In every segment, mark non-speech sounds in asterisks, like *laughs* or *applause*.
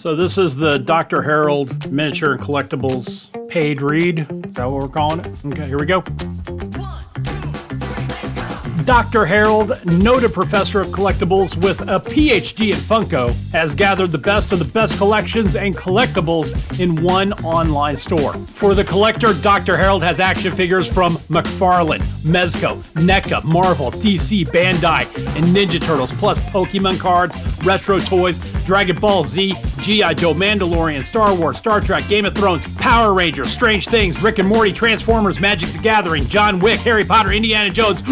So this is the Dr. Harold Miniature and Collectibles paid read. Is that what we're calling it? Okay, here we go. Dr. Harold, noted professor of collectibles with a PhD in Funko, has gathered the best of the best collections and collectibles in one online store. For the collector, Dr. Harold has action figures from McFarlane, Mezco, NECA, Marvel, DC, Bandai, and Ninja Turtles, plus Pokemon cards, retro toys, Dragon Ball Z, G.I. Joe, Mandalorian, Star Wars, Star Trek, Game of Thrones, Power Rangers, Strange Things, Rick and Morty, Transformers, Magic the Gathering, John Wick, Harry Potter, Indiana Jones.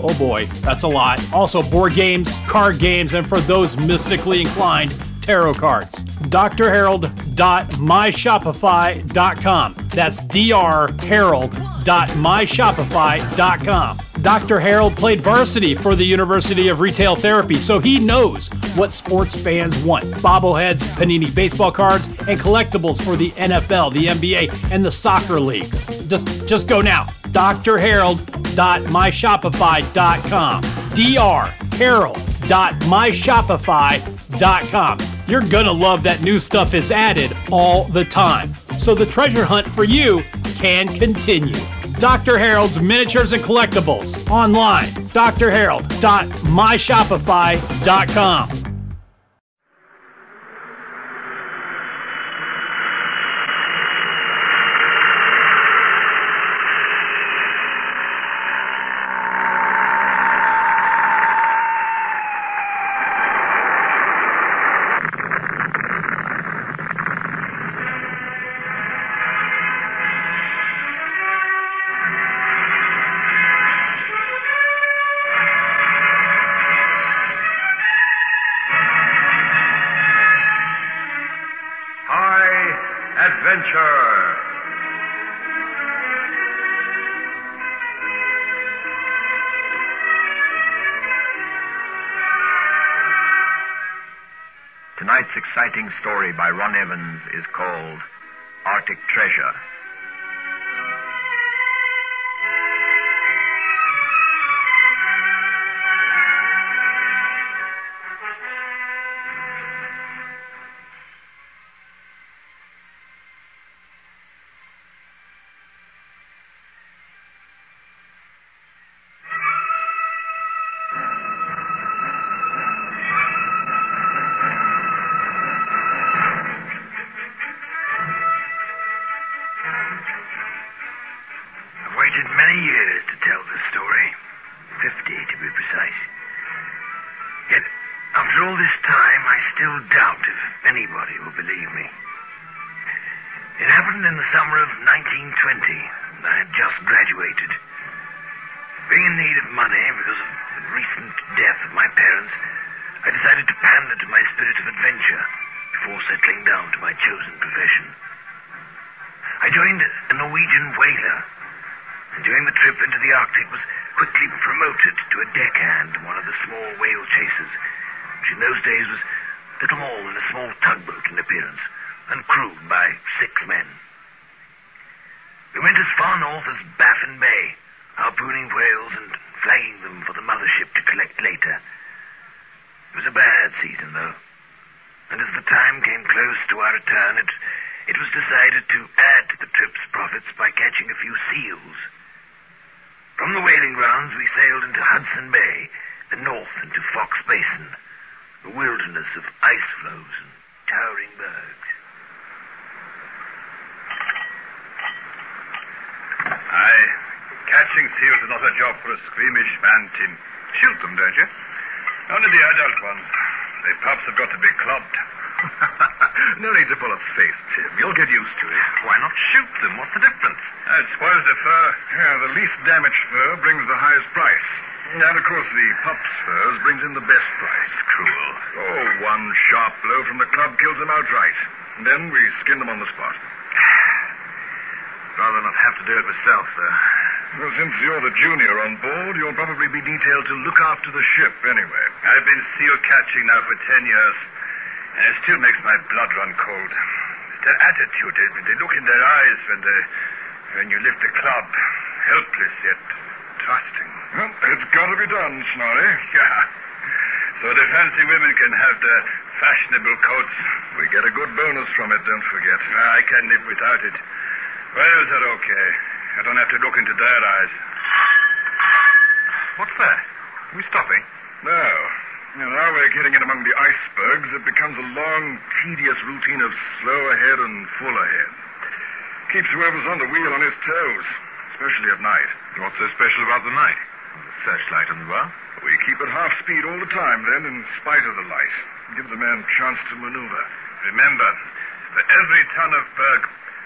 Oh boy, that's a lot. Also, board games, card games, and for those mystically inclined, tarot cards. drharold.myshopify.com. That's drharold.myshopify.com. Dr. Harold played varsity for the University of Retail Therapy, so he knows what sports fans want. Bobbleheads, Panini baseball cards, and collectibles for the NFL, the NBA, and the soccer leagues. Just just go now. drharold.myshopify.com. drharold.myshopify.com. You're gonna love that new stuff is added all the time. So the treasure hunt for you can continue. Dr. Harold's Miniatures and Collectibles online. drharold.myshopify.com. Adventure. Tonight's exciting story by Ron Evans is called Arctic Treasure. Many years to tell this story. Fifty, to be precise. Yet, after all this time, I still doubt if anybody will believe me. It happened in the summer of 1920. and I had just graduated. Being in need of money because of the recent death of my parents, I decided to pander to my spirit of adventure before settling down to my chosen profession. I joined a Norwegian whaler, and during the trip into the Arctic was quickly promoted to a deckhand in one of the small whale chasers, which in those days was little more than a small tugboat in appearance, and crewed by six men. We went as far north as Baffin Bay, harpooning whales and flagging them for the mothership to collect later. It was a bad season, though, and as the time came close to our return, it it was decided to add to the trip's profits by catching a few seals. From the whaling grounds, we sailed into Hudson Bay and north into Foxe Basin, a wilderness of ice floes and towering bergs. Aye, catching seals is not a job for a squeamish man, Tim. Shoot them, don't you? Only the adult ones. The pups have got to be clubbed. *laughs* no need to pull a face, Tim. You'll get used to it. Why not shoot them? What's the difference? it spoils the fur. Yeah, the least damaged fur brings the highest price. And of course, the pup's furs brings in the best price. Cruel. Oh, one sharp blow from the club kills them outright. And then we skin them on the spot. *sighs* Rather not have to do it myself, sir. Well, since you're the junior on board, you'll probably be detailed to look after the ship anyway. I've been seal catching now for ten years, and it still makes my blood run cold. Their attitude, the, the look in their eyes when they, when you lift the club, helpless yet trusting. Well, it's got to be done, Snorri. Yeah. So the fancy women can have their fashionable coats. We get a good bonus from it, don't forget. I can live without it. Whales are okay. I don't have to look into their eyes. What's that? Are we stopping? No. Now we're getting in among the icebergs. It becomes a long, tedious routine of slow ahead and full ahead. Keeps whoever's on the wheel on his toes, especially at night. What's so special about the night? The searchlight on the bar? We keep at half speed all the time, then, in spite of the light. Gives the man a chance to maneuver. Remember, for every ton of berg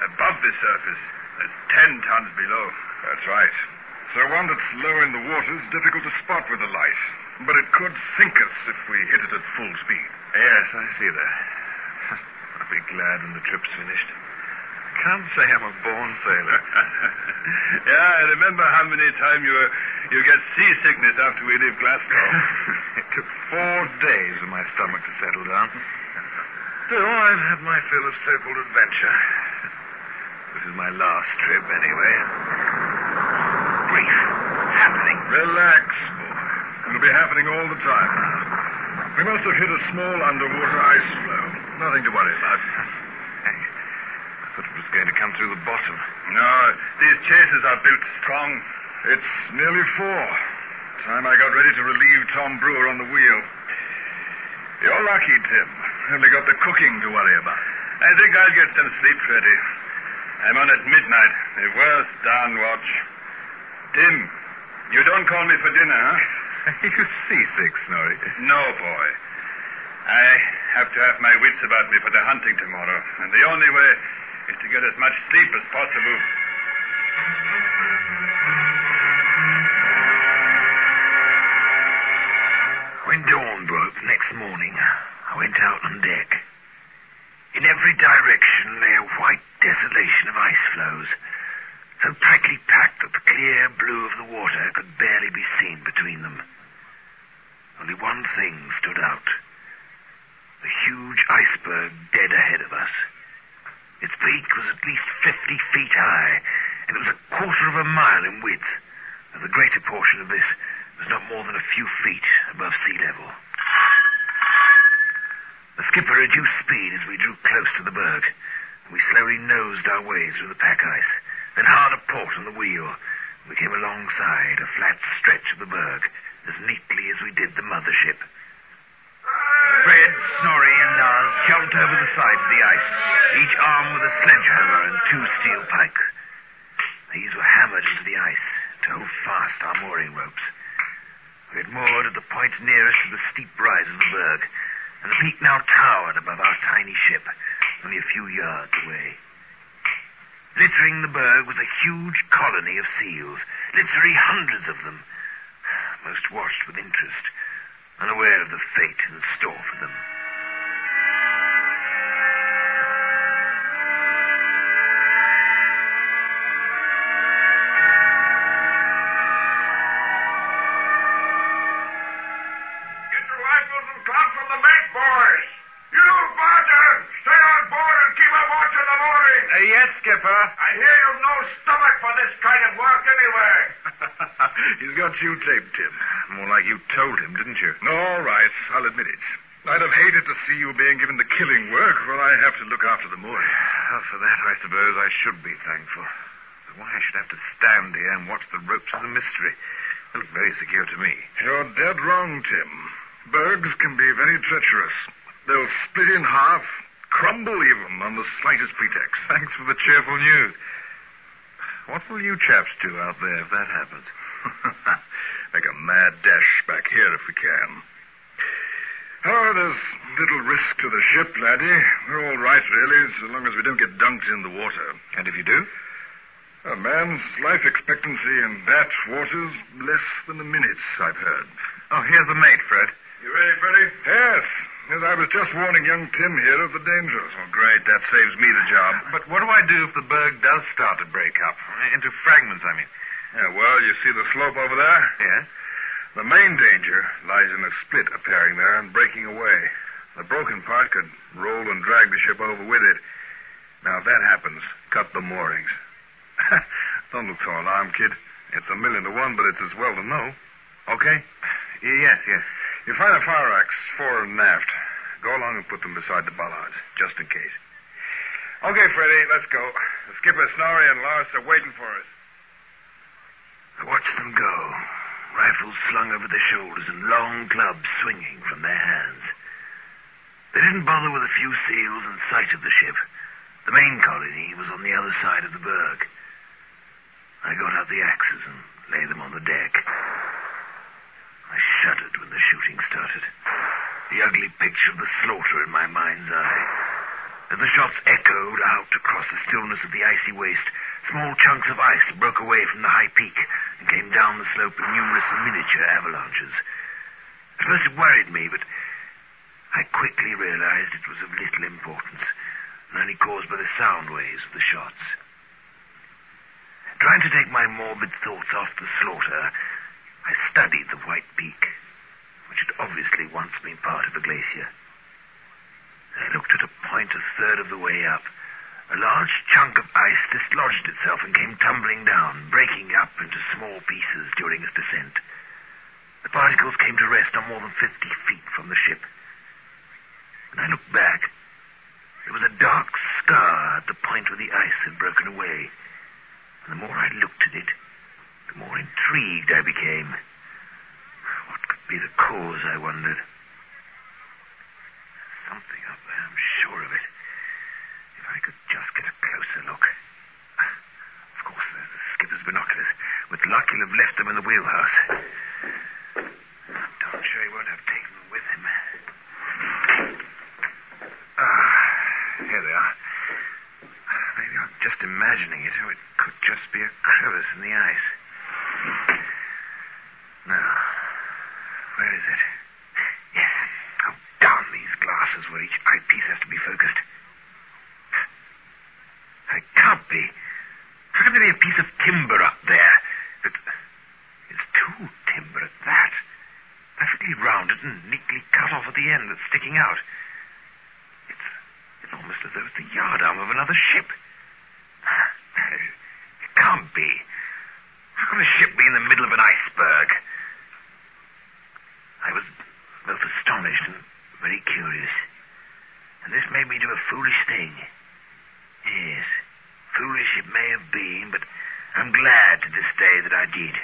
above the surface, there's ten tons below. That's right. So one that's low in the water is difficult to spot with the light. But it could sink us if we hit it at full speed. Yes, I see that. *laughs* I'll be glad when the trip's finished. Can't say I'm a born sailor. *laughs* yeah, I remember how many times you uh, you get seasickness after we leave Glasgow. *laughs* it took four days for my stomach to settle down. Still, I've had my fill of so-called adventure. This is my last trip, anyway. Grief. Happening? Relax, boy. It'll be happening all the time. Ah. We must have hit a small underwater ice floe. Nothing to worry about. *laughs* I thought it was going to come through the bottom. No, these chasers are built strong. It's nearly four. Time I got ready to relieve Tom Brewer on the wheel. You're lucky, Tim. Only got the cooking to worry about. I think I'll get some sleep, Freddy. I'm on at midnight, the worst down watch. Tim, you don't call me for dinner, huh? *laughs* you seasick, Snorri? No, boy. I have to have my wits about me for the hunting tomorrow, and the only way is to get as much sleep as possible. When dawn broke next morning, I went out on deck. In every direction lay a white desolation of ice floes, so tightly packed that the clear blue of the water could barely be seen between them. Only one thing stood out. The huge iceberg dead ahead of us. Its peak was at least 50 feet high, and it was a quarter of a mile in width, though the greater portion of this was not more than a few feet above sea level. The skipper reduced speed as we drew close to the berg. We slowly nosed our way through the pack ice, then hard a port on the wheel. We came alongside a flat stretch of the berg as neatly as we did the mothership. Fred, Snorri, and Lars jumped over the side of the ice, each armed with a sledgehammer and two steel pikes. These were hammered into the ice to hold fast our mooring ropes. We had moored at the point nearest to the steep rise of the berg, and the peak now towered above our tiny ship, only a few yards away. Littering the berg was a huge colony of seals, literally hundreds of them. Most watched with interest, unaware of the fate in store for them. Barton, stay on board and keep a watch in the morning. Uh, yes, Skipper. I hear you've no stomach for this kind of work anyway. *laughs* He's got you taped, Tim. More like you told him, didn't you? All right. I'll admit it. I'd have hated to see you being given the killing work while I have to look after the mooring. Well, for that, I suppose I should be thankful. But why I should have to stand here and watch the ropes is a mystery. They look very secure to me. You're dead wrong, Tim. Bergs can be very treacherous. They'll split in half, crumble even on the slightest pretext. Thanks for the cheerful news. What will you chaps do out there if that happens? *laughs* Make a mad dash back here if we can. Oh, there's little risk to the ship, laddie. We're all right, really, so long as we don't get dunked in the water. And if you do? A man's life expectancy in that water's less than a minute, I've heard. Oh, here's the mate, Fred. You ready, Freddie? Yes. Yes, I was just warning young Tim here of the dangers. Oh, great. That saves me the job. But what do I do if the berg does start to break up? Into fragments, I mean. Yeah, well, you see the slope over there? Yes? The main danger lies in a split appearing there and breaking away. The broken part could roll and drag the ship over with it. Now, if that happens, cut the moorings. *laughs* Don't look so alarmed, kid. It's a million to one, but it's as well to know. Okay? Yes, yes. You find a fire axe, fore and aft. Go along and put them beside the bollards, just in case. Okay, Freddie, let's go. The skipper, Snorri, and Lars are waiting for us. I watched them go, rifles slung over their shoulders and long clubs swinging from their hands. They didn't bother with a few seals in sight of the ship. The main colony was on the other side of the berg. I got out the axes and laid them on the deck. I shuddered when the shooting started. The of the slaughter in my mind's eye. As the shots echoed out across the stillness of the icy waste, small chunks of ice broke away from the high peak and came down the slope in numerous miniature avalanches. At first it worried me, but I quickly realized it was of little importance and only caused by the sound waves of the shots. Trying to take my morbid thoughts off the slaughter, I studied the white peak, which had obviously once been part of a glacier. I looked at a point a third of the way up. A large chunk of ice dislodged itself and came tumbling down, breaking up into small pieces during its descent. The particles came to rest on more than 50 feet from the ship. When I looked back, there was a dark scar at the point where the ice had broken away. And the more I looked at it, the more intrigued I became. Be the cause, I wondered. Something up there, I'm sure of it. If I could just get a closer look. Of course, the skipper's binoculars. With luck, he'll have left them in the wheelhouse. I'm darn sure he won't have taken them with him. Ah, here they are. Maybe I'm just imagining it, or it could just be a crevice in the ice. Now, where is it? Yes. Oh, down these glasses where each eyepiece has to be focused. It can't be. Can a piece of timber up there? But it's two timber at that. Perfectly rounded and neatly cut off at the end that's sticking out. It's, it's almost as though it's the yardarm of another ship. *sighs* It can't be. How can a ship be in the middle of an iceberg? I was both astonished and very curious. And this made me do a foolish thing. Yes, foolish it may have been, but I'm glad to this day that I did.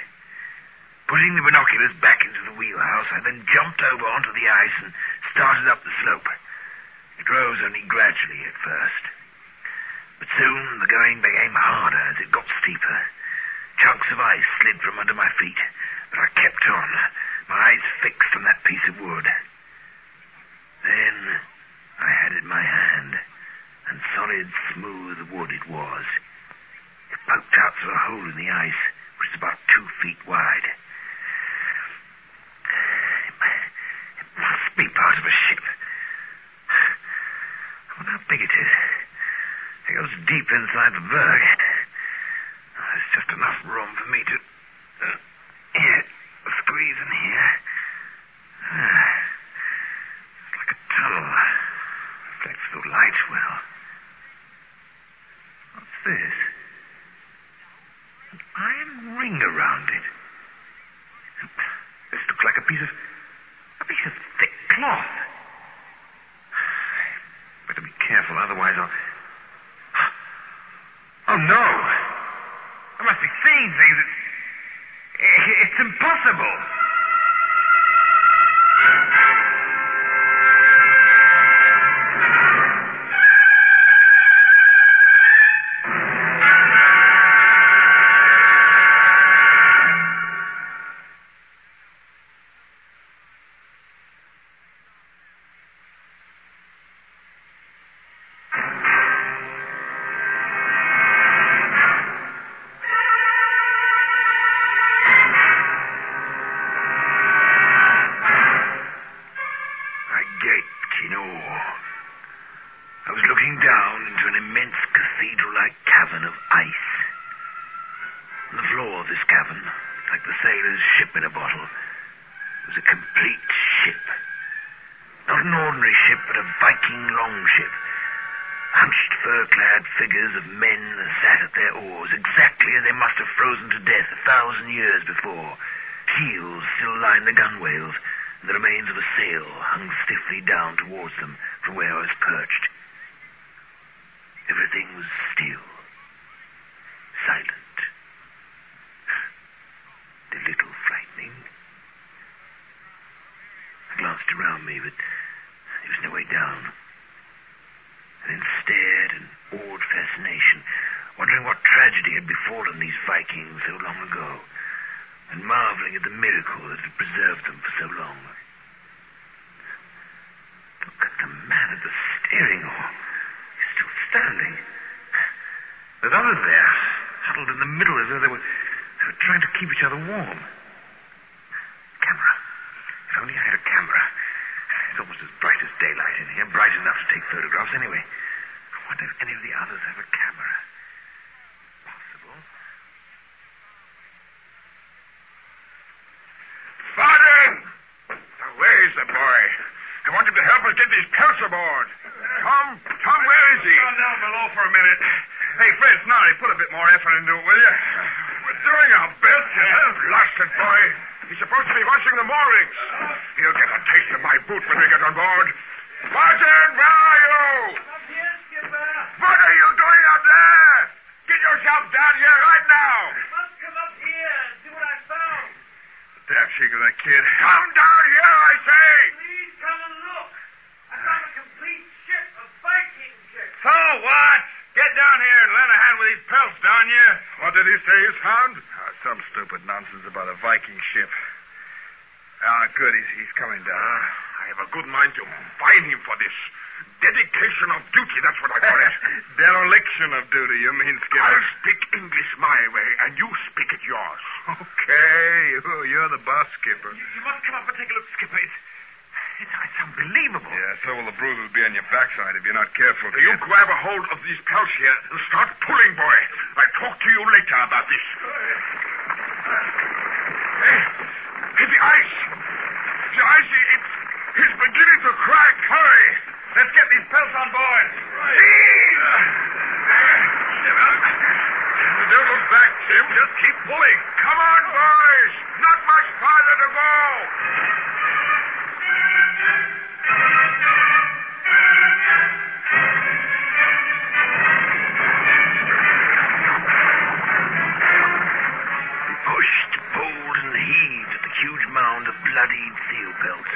Putting the binoculars back into the wheelhouse, I then jumped over onto the ice and started up the slope. It rose only gradually at first. But soon the going became harder as it got steeper. Chunks of ice slid from under my feet, but I kept on, my eyes fixed on that piece of wood. Then I had it in my hand, and solid, smooth wood it was. It poked out through a hole in the ice, which was about two feet wide. It must be part of a ship. I wonder how big it is. It goes deep inside the berg. There's just enough room for me to. Uh, me, but there was no way down. And then stared in awed fascination, wondering what tragedy had befallen these Vikings so long ago, and marveling at the miracle that had preserved them for so long. Look at the man at the steering oar. He's still standing. There's others there, huddled in the middle as though they were, they were trying to keep each other warm. Almost as bright as daylight in here, bright enough to take photographs anyway. I wonder if any of the others have a camera. Possible. Varden! Now, where is the boy? I want him to help us get these pelts aboard. Tom, Tom, where is he? Gone down below for a minute. Hey, Fred, Snorri, put a bit more effort into it, will you? We're doing our best. Lost it, boy. He's supposed to be watching the moorings. He'll get a taste of my boot when we get on board. Martin, where are you? Up here, Skipper. What are you doing up there? Get yourself down here right now. Must come up here and see what I found. Damn cheek of that kid. Come down here, I say. Please come and look. I found a complete ship, a Viking ship. So what? Get down here and lend a hand with these pelts, down you. What did he say he's found? Ah, some stupid nonsense about a Viking ship. Ah, good. He's, he's coming down. Ah, I have a good mind to fine him for this. Dedication of duty, that's what I call it. *laughs* Dereliction of duty, you mean, Skipper? I'll speak English my way, and you speak it yours. Okay. Oh, *laughs* you're the boss, Skipper. You, you must come up and take a look, Skipper. It's, it's, it's unbelievable. Yeah, so will the bruises be on your backside if you're not careful. You grab a hold of these pelts here and start pulling, boy. I'll talk to you later about this. Hey, the ice. The ice, it, it's beginning to crack. Hurry. Let's get these pelts on board. Ease! Don't look back, Tim. Just keep pulling. Come on, boys. Not much farther to go. The huge mound of bloodied seal pelts.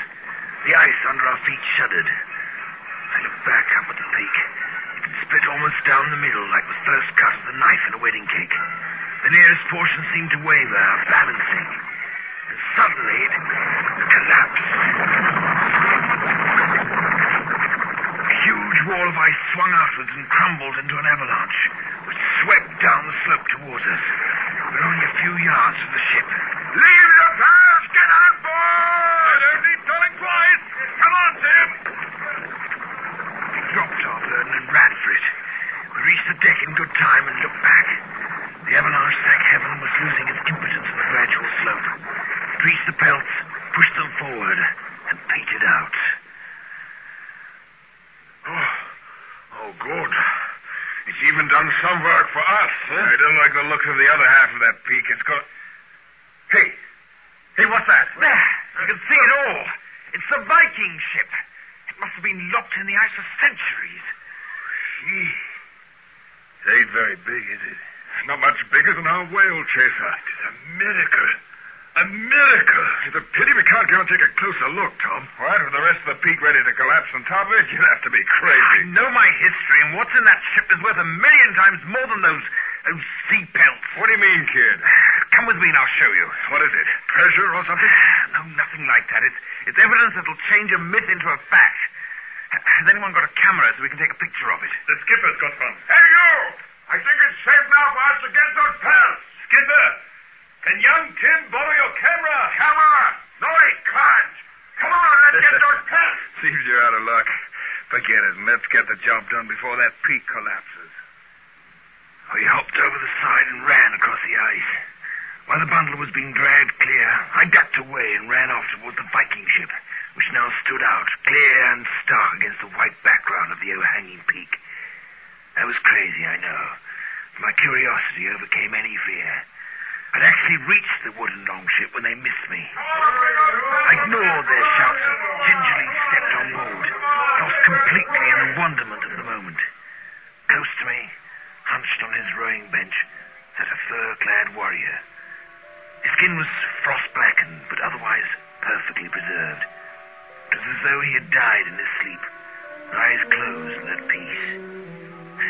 The ice under our feet shuddered. I looked back up at the peak. It split almost down the middle, like the first cut of the knife in a wedding cake. The nearest portion seemed to waver, balancing. And suddenly it collapsed. Huge wall of ice swung outwards and crumbled into an avalanche, which swept down the slope towards us. We were only a few yards from the ship. Leave the pelts. Get on board. I don't need telling twice. Come on, Tim. We dropped our burden and ran for it. We reached the deck in good time and looked back. The avalanche, thank heaven, was losing its impotence in the gradual slope. It reached the pelts, pushed them forward, and petered out. Oh, oh, good. It's even done some work for us. Huh? I don't like the looks of the other half of that peak. It's got. Hey. Hey, what's that? There! You can see it all. It's the Viking ship. It must have been locked in the ice for centuries. Gee. It ain't very big, is it? It's not much bigger than our whale chaser. Ah, it's a miracle. A miracle. It's a pity we can't go and take a closer look, Tom. What, with the rest of the peak ready to collapse on top of it? You'd have to be crazy. I know my history, and what's in that ship is worth a million times more than those, those sea pelts. What do you mean, kid? Come with me and I'll show you. What is it? Treasure or something? No, nothing like that. It's, it's evidence that'll change a myth into a fact. Has anyone got a camera so we can take a picture of it? The skipper's got one. Hey, you! I think it's safe now for us to get those pelts. Skipper, can young Tim borrow your camera? Camera! No, he can't. Come on, let's get those *laughs* pelts. Seems you're out of luck. Forget it, and let's get the job done before that peak collapses. We hopped over the side and ran across the ice. While the bundle was being dragged clear, I ducked away and ran off towards the Viking ship, which now stood out, clear and stark against the white background of the overhanging peak. I was crazy, I know. But my curiosity overcame any fear. I'd actually reached the wooden longship when they missed me. I ignored their shouts and gingerly stepped on board, lost completely in the wonderment of the moment. Close to me, hunched on his rowing bench, sat a fur-clad warrior. His skin was frost-blackened, but otherwise perfectly preserved. It was as though he had died in his sleep, eyes closed and at peace.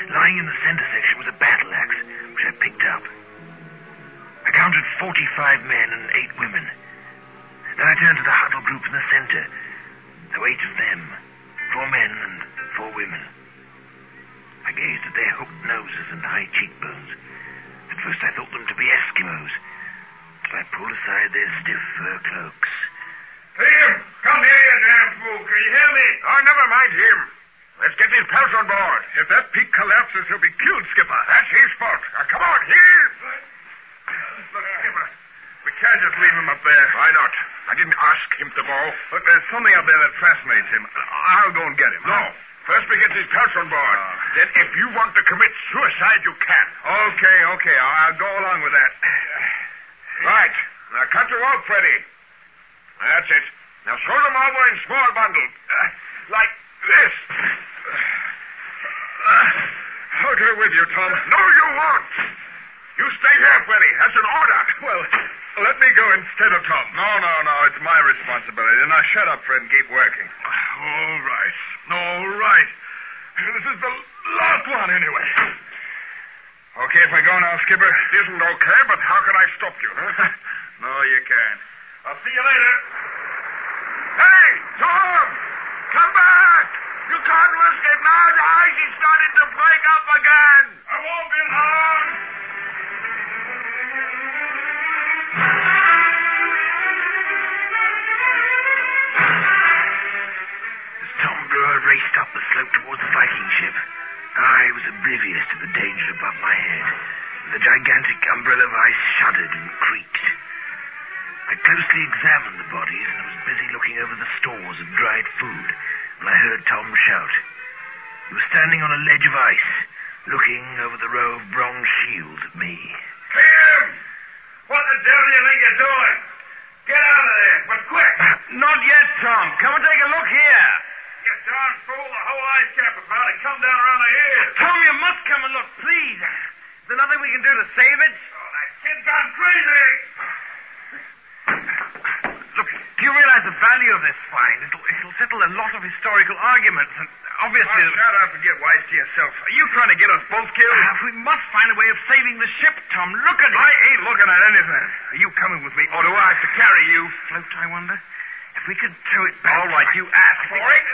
Lying in the center section was a battle axe, which I picked up. I counted 45 men and eight women. Then I turned to the huddle group in the center. There were eight of them, four men and four women. I gazed at their hooked noses and high cheekbones. At first I thought them to be Eskimos, till I pulled aside their stiff fur cloaks. Tim, come here, you damn fool. Can you hear me? Oh, never mind him. Let's get these pelts on board. If that peak collapses, he'll be killed, Skipper. That's his fault. Now, come on, here. Look, Skipper, we can't just leave him up there. Why not? I didn't ask him to go. Look, there's something up there that fascinates him. I'll go and get him. No. First we get these pelts on board. Then if you want to commit suicide, you can. Okay, okay. I'll, I'll go along with that. *sighs* Right. Now cut the rope, Freddy. That's it. Now throw them over in small bundles. Uh, *sighs* like this. Uh, I'll go with you, Tom. No, you won't. You stay here, Freddy. That's an order. Well, let me go instead of Tom. No, no, no. It's my responsibility. Now shut up, Fred, and keep working. *sighs* All right. All right. This is the last one, anyway. Okay if I go now, Skipper? Isn't okay, but how can I stop you, huh? *laughs* no, you can't. I'll see you later. Hey, Tom! Come back! You can't risk it now. The ice is starting to break up again. I won't be long. Up towards the Viking ship, I was oblivious to the danger above my head. The gigantic umbrella of ice shuddered and creaked. I closely examined the bodies and was busy looking over the stores of dried food when I heard Tom shout. He was standing on a ledge of ice, looking over the row of bronze shields at me. Tim! What the devil do you think you're doing? Get out of there, but quick! *laughs* Not yet, Tom. Come and take a look here. Darn fool, the whole ice cap about to come down around the ears. Tom, you must come and look, please. Is there nothing we can do to save it? Oh, that kid's gone crazy. Look, do you realize the value of this find? It'll, it'll settle a lot of historical arguments, and obviously... Oh, shut up and get wise to yourself. Are you trying to get us both killed? Ah, we must find a way of saving the ship, Tom. Look at it. I ain't looking at anything. Are you coming with me, or do I have to carry you? Float, I wonder? If we could tow it back... All right, you asked for it.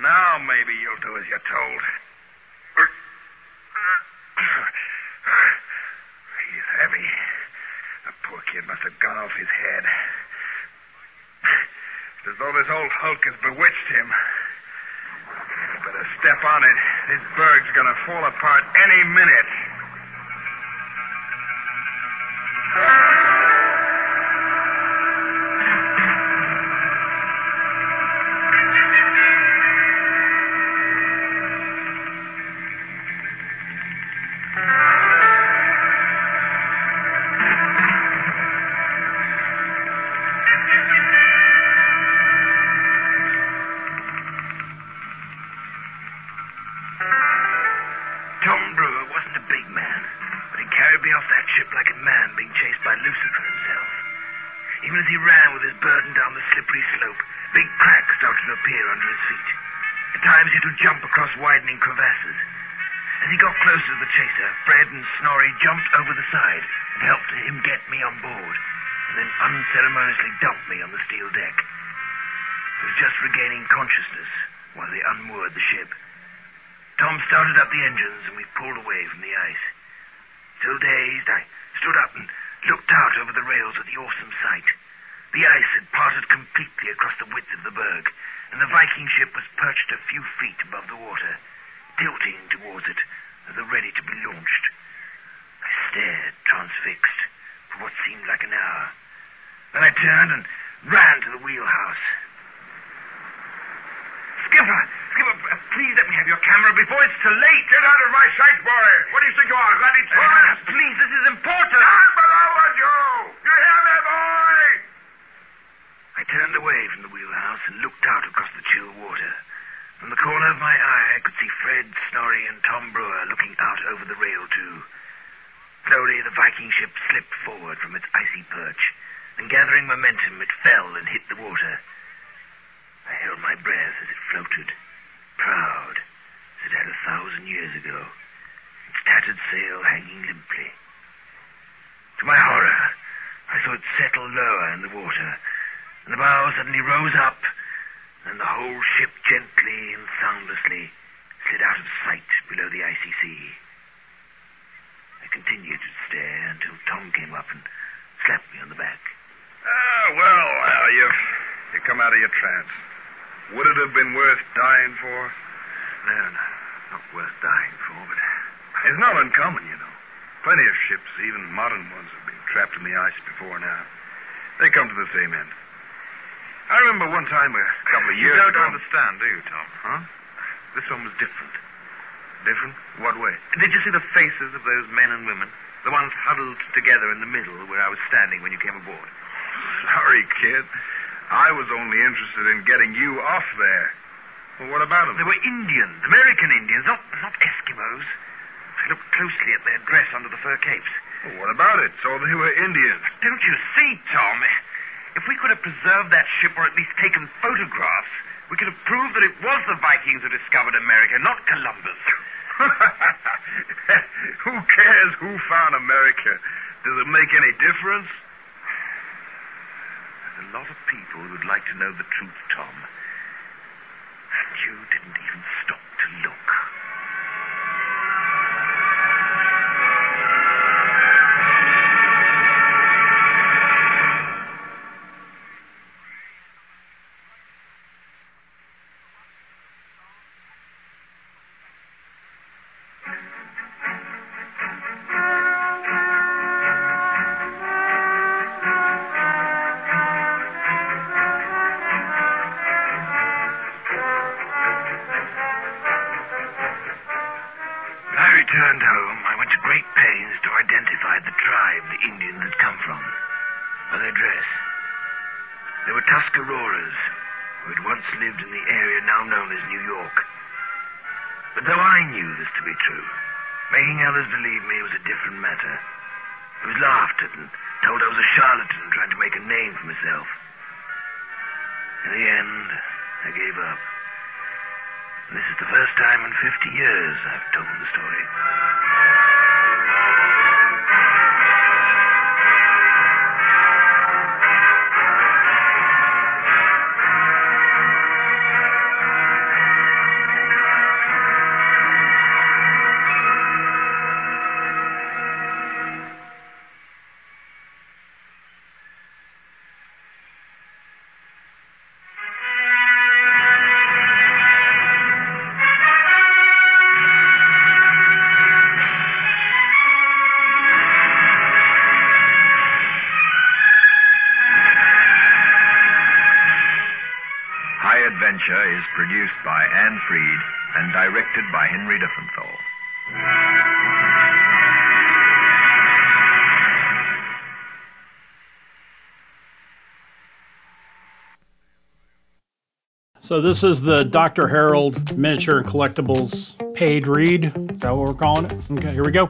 Now maybe you'll do as you're told. He's heavy. The poor kid must have gone off his head. It's as though this old hulk has bewitched him. Better step on it. This berg's gonna fall apart any minute. Though ready to be launched. I stared, transfixed, for what seemed like an hour. Then I turned and ran to the wheelhouse. Skipper! Skipper, uh, please let me have your camera before it's too late. Get out of my sight, boy. What do you think you are, Gladys? Uh, please, this is important. Down below with you. You hear me, boy? I turned away from the wheelhouse and looked out across the chill water. From the corner of my eye, I could see Fred, Snorri, and Tom Brewer looking out over the rail, too. Slowly, the Viking ship slipped forward from its icy perch, and gathering momentum, it fell and hit the water. I held my breath as it floated, proud as it had a thousand years ago, its tattered sail hanging limply. To my horror, I saw it settle lower in the water, and the bow suddenly rose up, and the whole ship gently and soundlessly slid out of sight below the icy sea. I continued to stare until Tom came up and slapped me on the back. Ah, well, well, you've you come out of your trance. Would it have been worth dying for? No, no, not worth dying for, but It's not uncommon, you know. Plenty of ships, even modern ones, have been trapped in the ice before now. They come to the same end. I remember one time a couple of years ago. you don't ago. understand, do you, Tom? Huh? This one was different. Different? What way? Did you see the faces of those men and women? The ones huddled together in the middle where I was standing when you came aboard. Sorry, kid. I was only interested in getting you off there. Well, what about them? They were Indians, American Indians, not, not Eskimos. I looked closely at their dress under the fur capes. Well, what about it? So they were Indians. Don't you see, Tom? If we could have preserved that ship or at least taken photographs, we could have proved that it was the Vikings who discovered America, not Columbus. *laughs* who cares who found America? Does it make any difference? There's a lot of people who'd like to know the truth, Tom. And you didn't even the Indians had come from. By their dress. They were Tuscaroras, who had once lived in the area now known as New York. But though I knew this to be true, making others believe me was a different matter. I was laughed at and told I was a charlatan trying to make a name for myself. In the end, I gave up. This is the first time in 50 years I've told the story. Adventure is produced by Anne Freed and directed by Henry Diffenthal. So this is the Dr. Harold Miniature Collectibles paid read. Is that what we're calling it? Okay, here we go.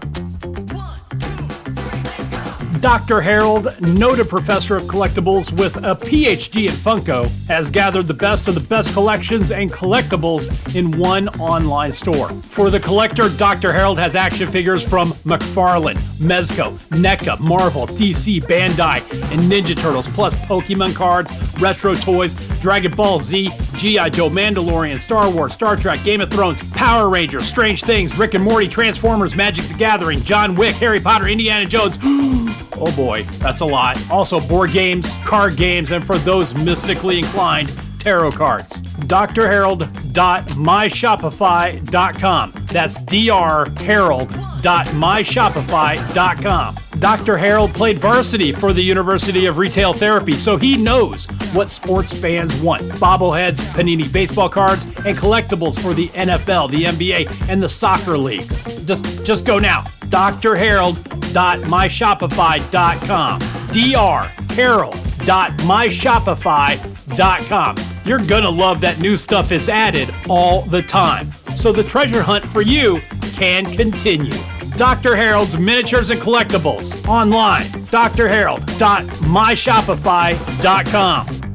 Dr. Harold, noted professor of collectibles with a PhD in Funko, has gathered the best of the best collections and collectibles in one online store. For the collector, Dr. Harold has action figures from McFarlane, Mezco, NECA, Marvel, DC, Bandai, and Ninja Turtles, plus Pokemon cards, retro toys, Dragon Ball Z, G.I. Joe, Mandalorian, Star Wars, Star Trek, Game of Thrones, Power Rangers, Strange Things, Rick and Morty, Transformers, Magic the Gathering, John Wick, Harry Potter, Indiana Jones. *gasps* oh boy, that's a lot. Also, board games, card games, and for those mystically inclined, tarot cards. drharold.myshopify.com. That's drharold.myshopify.com. Dr. Harold played varsity for the University of Retail Therapy, so he knows what sports fans want. Bobbleheads, Panini baseball cards, and collectibles for the NFL, the NBA, and the soccer leagues. Just just go now. drharold.myshopify.com. drharold.myshopify.com. You're gonna love that new stuff is added all the time. So the treasure hunt for you can continue. Dr. Harold's Miniatures and Collectibles online. drharold.myshopify.com.